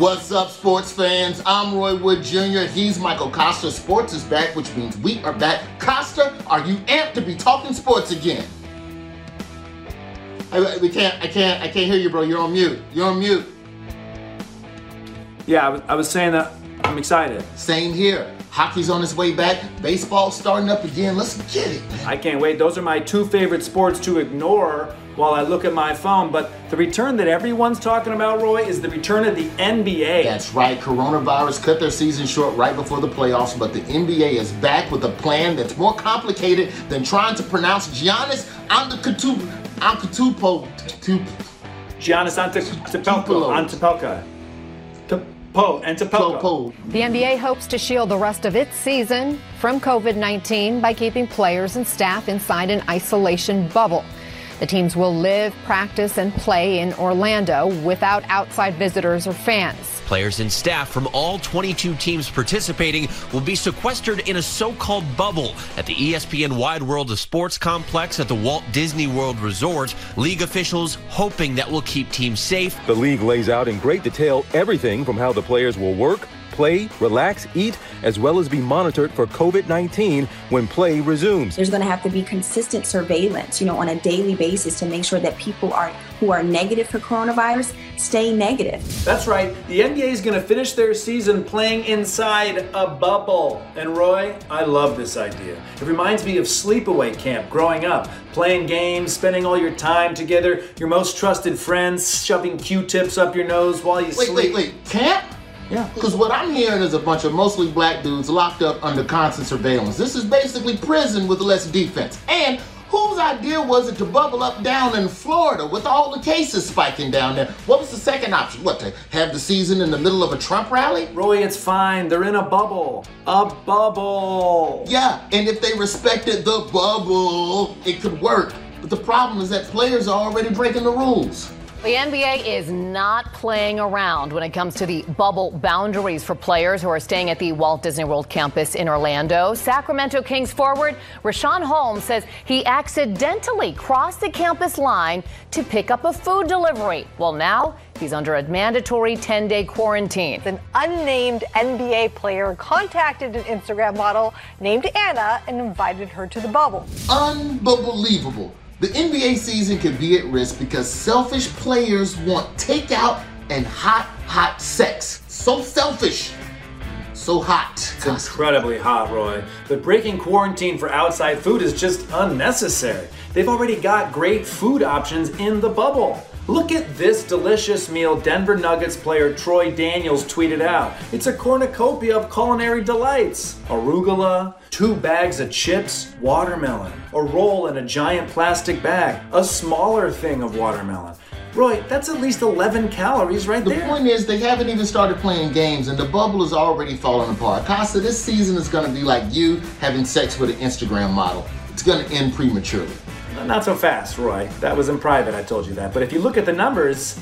What's up, sports fans? I'm Roy Wood Jr. He's Michael Kosta. Sports is back, which means we are back. Kosta, are you amped to be talking sports again? I, we can't, I can't, I can't hear you, bro. You're on mute. You're on mute. Yeah, I was, I was saying that I'm excited. Same here. Hockey's on its way back. Baseball's starting up again. Let's get it. I can't wait. Those are my two favorite sports to ignore while I look at my phone. But the return that everyone's talking about, Roy, is the return of the NBA. That's right. Coronavirus cut their season short right before the playoffs, but the NBA is back with a plan that's more complicated than trying to pronounce Giannis Antetokounmpo. Antetokounmpo. Giannis Antetokounmpo. Antetokounmpo. Po and Antetokounmpo. The NBA hopes to shield the rest of its season from COVID 19 by keeping players and staff inside an isolation bubble. The teams will live, practice, and play in Orlando without outside visitors or fans. Players and staff from all 22 teams participating will be sequestered in a so called bubble at the ESPN Wide World of Sports complex at the Walt Disney World Resort. League officials hoping that will keep teams safe. The league lays out in great detail everything from how the players will work play, relax, eat, as well as be monitored for COVID 19 when play resumes. There's going to have to be consistent surveillance, you know, on a daily basis to make sure that people are who are negative for coronavirus stay negative. That's right. The NBA is going to finish their season playing inside a bubble. And Roy, I love this idea. It reminds me of sleepaway camp growing up, playing games, spending all your time together, your most trusted friends shoving Q-tips up your nose while you wait, sleep. Wait, wait, wait. Camp? Yeah. Because what I'm hearing is a bunch of mostly black dudes locked up under constant surveillance. This is basically prison with less defense. And whose idea was it to bubble up down in Florida with all the cases spiking down there? What was the second option? What, to have the season in the middle of a Trump rally? Roy, it's fine. They're in a bubble. A bubble. Yeah, and if they respected the bubble, it could work. But the problem is that players are already breaking the rules. The NBA is not playing around when it comes to the bubble boundaries for players who are staying at the Walt Disney World campus in Orlando. Sacramento Kings forward Richaun Holmes says he accidentally crossed the campus line to pick up a food delivery. Well, now he's under a mandatory 10 day quarantine. An unnamed NBA player contacted an Instagram model named Anna and invited her to the bubble. Unbelievable. The NBA season could be at risk because selfish players want takeout and hot, hot sex. So selfish. So hot. It's incredibly hot, Roy. But breaking quarantine for outside food is just unnecessary. They've already got great food options in the bubble. Look at this delicious meal Denver Nuggets player Troy Daniels tweeted out. It's a cornucopia of culinary delights arugula, two bags of chips, watermelon, a roll in a giant plastic bag, a smaller thing of watermelon. Roy, that's at least 11 calories right The there. point is, they haven't even started playing games, and the bubble is already falling apart. Kosta, this season is going to be like you having sex with an Instagram model. It's going to end prematurely. Not so fast, Roy. That was in private, I told you that. But if you look at the numbers,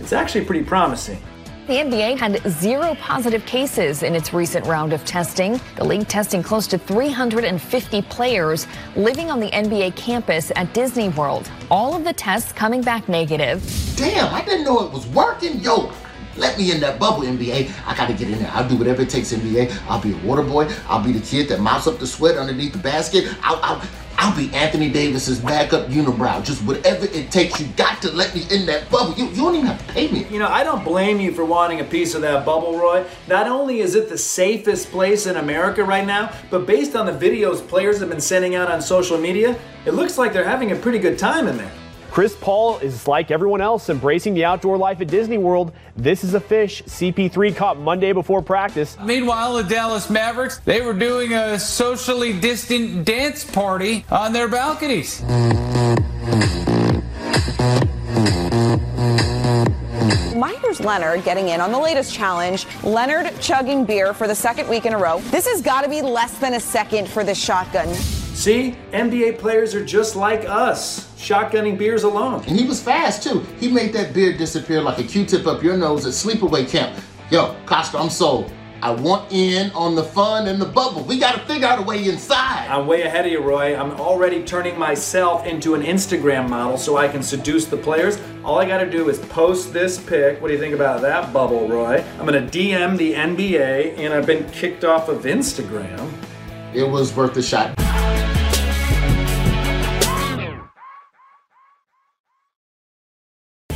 it's actually pretty promising. The NBA had zero positive cases in its recent round of testing. The league testing close to 350 players living on the NBA campus at Disney World. All of the tests coming back negative. Damn, I didn't know it was working. Yo, let me in that bubble, NBA. I gotta get in there. I'll do whatever it takes, NBA. I'll be a water boy. I'll be the kid that mops up the sweat underneath the basket. I'll, I'll, I'll be Anthony Davis's backup unibrow. Just whatever it takes. You got to let me in that bubble. You, you don't even have to pay me. You know, I don't blame you for wanting a piece of that bubble, Roy. Not only is it the safest place in America right now, but based on the videos players have been sending out on social media, it looks like they're having a pretty good time in there. Chris Paul is like everyone else embracing the outdoor life at Disney World. This is a fish CP3 caught Monday before practice. Meanwhile, the Dallas Mavericks, they were doing a socially distant dance party on their balconies. Meyers Leonard getting in on the latest challenge. Leonard chugging beer for the second week in a row. This has got to be less than a second for this shotgun. See, NBA players are just like us, shotgunning beers alone. And he was fast too. He made that beard disappear like a Q-tip up your nose at sleepaway camp. Yo, Kosta, I'm sold. I want in on the fun and the bubble. We got to figure out a way inside. I'm way ahead of you, Roy. I'm already turning myself into an Instagram model so I can seduce the players. All I got to do is post this pic. What do you think about that bubble, Roy? I'm going to DM the NBA, and I've been kicked off of Instagram. It was worth a shot.